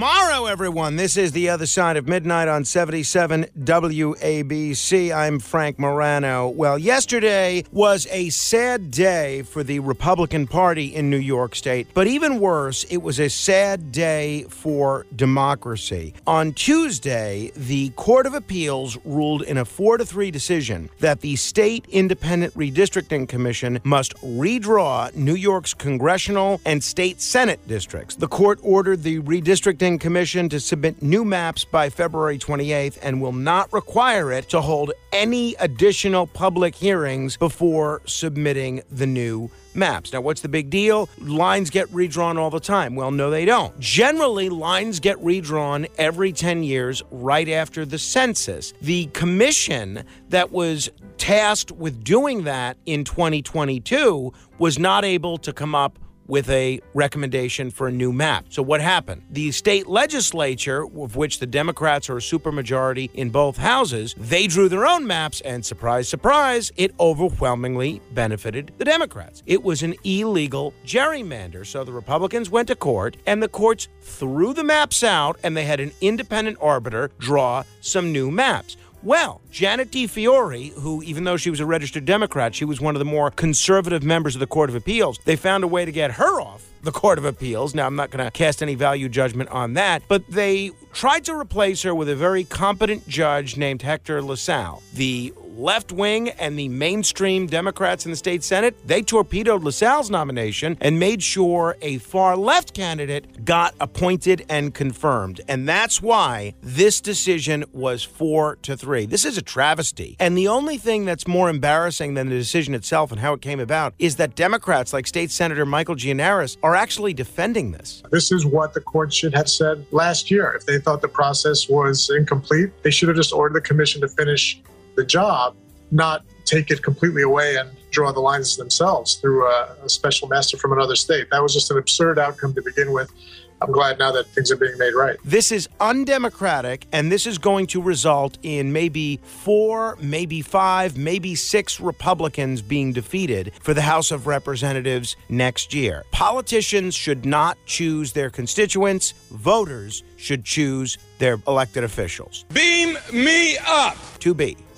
Good morrow, everyone. This is The Other Side of Midnight on 77 WABC. I'm Frank Morano. Well, yesterday was a sad day for the Republican Party in New York State, but even worse, it was a sad day for democracy. On Tuesday, the Court of Appeals ruled in a 4 to 3 decision that the State Independent Redistricting Commission must redraw New York's congressional and state Senate districts. The court ordered the Redistricting Commission to submit new maps by February 28th and will not require it to hold any additional public hearings before submitting the new maps. Now, what's the big deal? Lines get redrawn all the time. Well, no, they don't. Generally, lines get redrawn every 10 years right after the census. The commission that was tasked with doing that in 2022 was not able to come up with a recommendation for a new map. So what happened? The state legislature, of which the Democrats are a supermajority in both houses, they drew their own maps and surprise surprise, it overwhelmingly benefited the Democrats. It was an illegal gerrymander. So the Republicans went to court and the courts threw the maps out and they had an independent arbiter draw some new maps. Well, Janet DeFiore, who, even though she was a registered Democrat, she was one of the more conservative members of the Court of Appeals, they found a way to get her off the Court of Appeals. Now, I'm not going to cast any value judgment on that, but they tried to replace her with a very competent judge named Hector LaSalle. The left wing and the mainstream Democrats in the state Senate, they torpedoed LaSalle's nomination and made sure a far left candidate got appointed and confirmed. And that's why this decision was four to three. This is a travesty. And the only thing that's more embarrassing than the decision itself and how it came about is that Democrats like State Senator Michael Gianaris are actually defending this. This is what the court should have said last year. If they thought the process was incomplete, they should have just ordered the commission to finish the job, not take it completely away and draw the lines themselves through a, a special master from another state. That was just an absurd outcome to begin with. I'm glad now that things are being made right. This is undemocratic, and this is going to result in maybe four, maybe five, maybe six Republicans being defeated for the House of Representatives next year. Politicians should not choose their constituents, voters should choose their elected officials. Beam me up. To be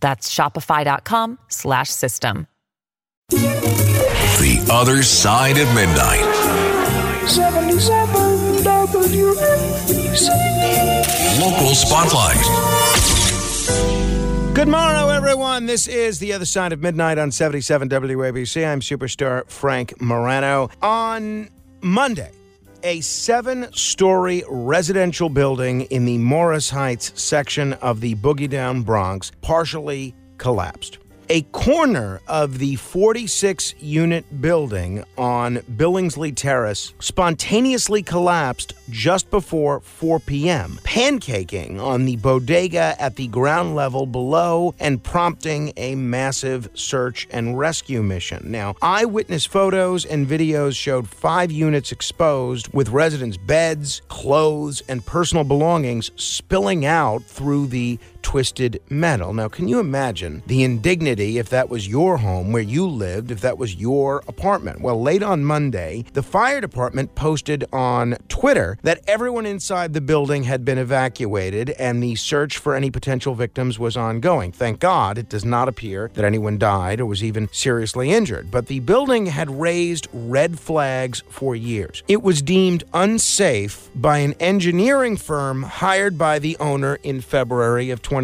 That's shopify.com slash system. The Other Side of Midnight. 77 WABC. Local Spotlight. Good morrow, everyone. This is The Other Side of Midnight on 77 WABC. I'm superstar Frank Morano. On Monday, a seven story residential building in the Morris Heights section of the Boogie Down Bronx partially collapsed. A corner of the 46 unit building on Billingsley Terrace spontaneously collapsed just before 4 p.m., pancaking on the bodega at the ground level below and prompting a massive search and rescue mission. Now, eyewitness photos and videos showed five units exposed with residents' beds, clothes, and personal belongings spilling out through the Twisted Metal. Now, can you imagine the indignity if that was your home where you lived, if that was your apartment? Well, late on Monday, the fire department posted on Twitter that everyone inside the building had been evacuated and the search for any potential victims was ongoing. Thank God it does not appear that anyone died or was even seriously injured. But the building had raised red flags for years. It was deemed unsafe by an engineering firm hired by the owner in February of 2020.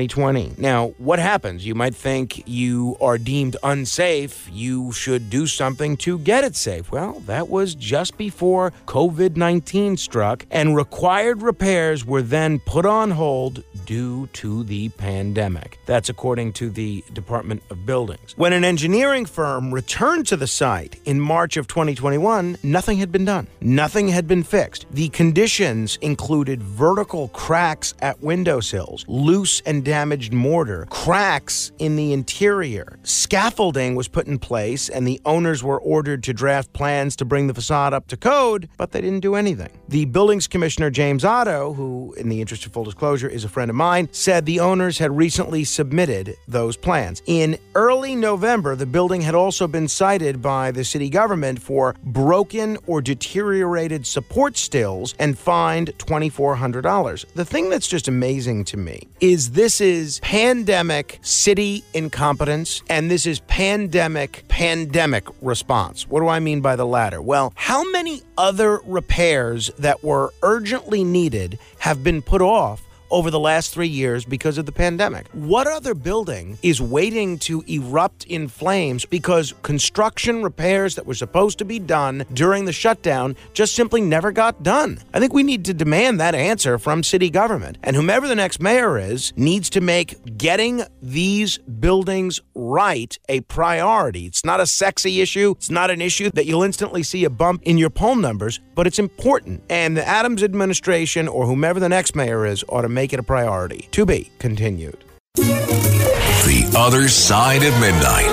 Now, what happens? You might think you are deemed unsafe, you should do something to get it safe. Well, that was just before COVID 19 struck, and required repairs were then put on hold due to the pandemic. That's according to the Department of Buildings. When an engineering firm returned to the site in March of 2021, nothing had been done. Nothing had been fixed. The conditions included vertical cracks at windowsills, loose and damaged mortar, cracks in the interior. Scaffolding was put in place, and the owners were ordered to draft plans to bring the facade up to code, but they didn't do anything. The buildings commissioner, James Oddo, who, in the interest of full disclosure, is a friend of mine, said the owners had recently submitted those plans. In early November, the building had also been cited by the city government for broken or deteriorated support stills and fined $2,400. The thing that's just amazing to me is this is pandemic city incompetence and this is pandemic pandemic response. What do I mean by the latter? Well, how many other repairs that were urgently needed have been put off? Over the last three years because of the pandemic. What other building is waiting to erupt in flames because construction repairs that were supposed to be done during the shutdown just simply never got done? I think we need to demand that answer from city government. And whomever the next mayor is needs to make getting these buildings right a priority. It's not a sexy issue, it's not an issue that you'll instantly see a bump in your poll numbers, but it's important. And the Adams administration or whomever the next mayor is ought to make it a priority. To be continued. The Other Side of Midnight.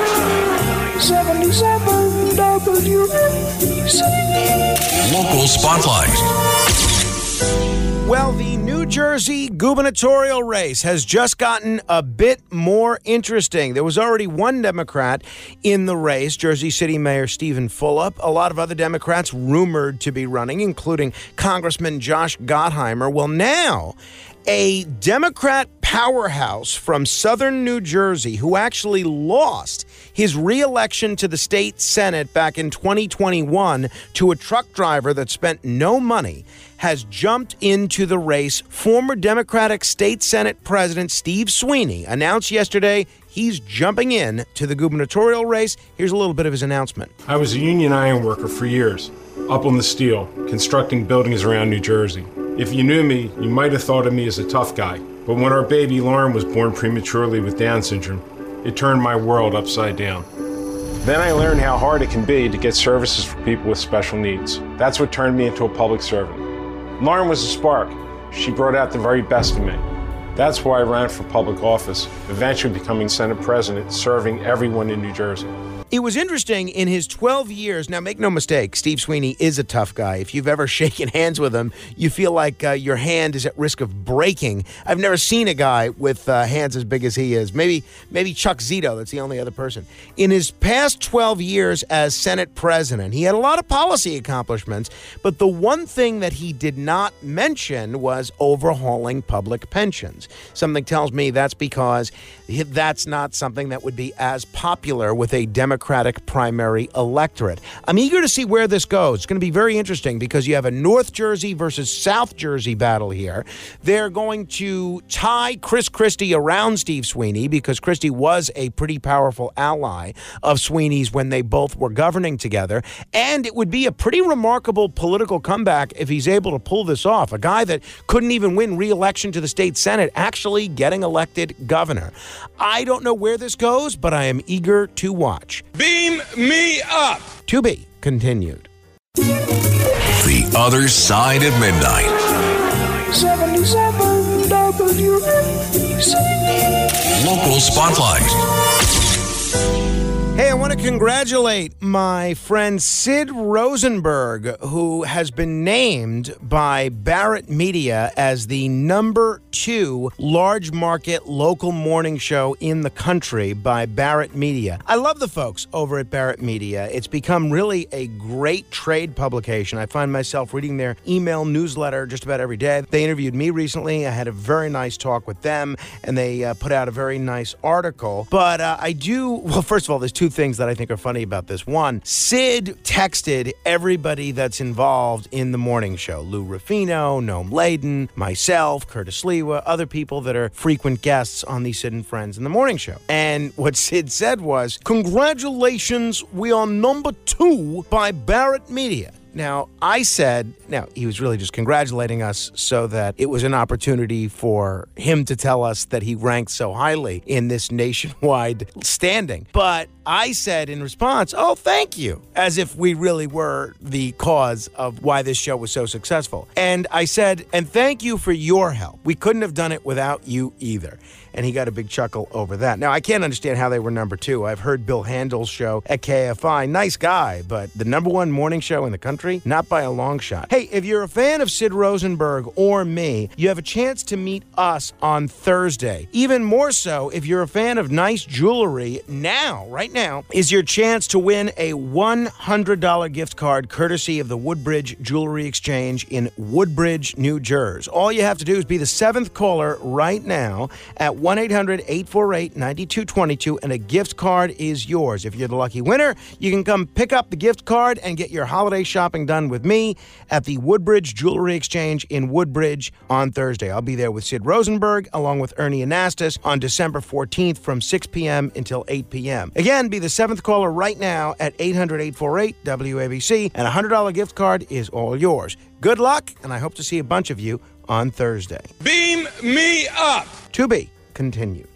77 WABC. Local Spotlight. Well, the New Jersey gubernatorial race has just gotten a bit more interesting. There was already one Democrat in the race, Jersey City Mayor Steven Fulop. A lot of other Democrats rumored to be running, including Congressman Josh Gottheimer. Well, now a Democrat powerhouse from southern New Jersey who actually lost his reelection to the state Senate back in 2021 to a truck driver that spent no money has jumped into the race. Former Democratic State Senate President Steve Sweeney announced yesterday he's jumping in to the gubernatorial race. Here's a little bit of his announcement. I was a union iron worker for years, up on the steel, constructing buildings around New Jersey. If you knew me, you might have thought of me as a tough guy. But when our baby Lauren was born prematurely with Down syndrome, it turned my world upside down. Then I learned how hard it can be to get services for people with special needs. That's what turned me into a public servant. Lauren was a spark. She brought out the very best in me. That's why I ran for public office, eventually becoming Senate President, serving everyone in New Jersey. It was interesting in his 12 years. Now, make no mistake, Steve Sweeney is a tough guy. If you've ever shaken hands with him, you feel like uh, your hand is at risk of breaking. I've never seen a guy with uh, hands as big as he is. Maybe, maybe Chuck Zito. That's the only other person. In his past 12 years as Senate president, he had a lot of policy accomplishments. But the one thing that he did not mention was overhauling public pensions. Something tells me that's because that's not something that would be as popular with a Democratic primary electorate. I'm eager to see where this goes. It's going to be very interesting because you have a North Jersey versus South Jersey battle here. They're going to tie Chris Christie around Steve Sweeney because Christie was a pretty powerful ally of Sweeney's when they both were governing together. And it would be a pretty remarkable political comeback if he's able to pull this off. A guy that couldn't even win re election to the state Senate actually getting elected governor. I don't know where this goes, but I am eager to watch. Beam me up. To be continued. The Other Side of Midnight. 77 WABC. Local Spotlight. Hey, I want to congratulate my friend Sid Rosenberg, who has been named by Barrett Media as the number two large market local morning show in the country by Barrett Media. I love the folks over at Barrett Media. It's become really a great trade publication. I find myself reading their email newsletter just about every day. They interviewed me recently. I had a very nice talk with them, and they uh, put out a very nice article. But uh, I do, well, first of all, there's two things that I think are funny about this. One, Sid texted everybody that's involved in the morning show Lou Rufino, Noam Laden, myself, Curtis Sliwa, other people that are frequent guests on the Sid and Friends in the morning show. And what Sid said was, Congratulations, we are number two by Barrett Media. Now, I said, now he was really just congratulating us so that it was an opportunity for him to tell us that he ranked so highly in this nationwide standing. But I said in response, oh, thank you, as if we really were the cause of why this show was so successful. And I said, and thank you for your help. We couldn't have done it without you either. And he got a big chuckle over that. Now, I can't understand how they were number two. I've heard Bill Handel's show at KFI. Nice guy, but the number one morning show in the country? Not by a long shot. Hey, if you're a fan of Sid Rosenberg or me, you have a chance to meet us on Thursday. Even more so if you're a fan of nice jewelry now, right now, is your chance to win a $100 gift card courtesy of the Woodbridge Jewelry Exchange in Woodbridge, New Jersey. All you have to do is be the seventh caller right now at 1 800 848 9222, and a gift card is yours. If you're the lucky winner, you can come pick up the gift card and get your holiday shopping done with me at the Woodbridge Jewelry Exchange in Woodbridge on Thursday. I'll be there with Sid Rosenberg along with Ernie Anastos on December 14th from 6 p.m. until 8 p.m. Again, be the seventh caller right now at 800 848 WABC, and a $100 gift card is all yours. Good luck, and I hope to see a bunch of you on Thursday. Beam me up. To be continued.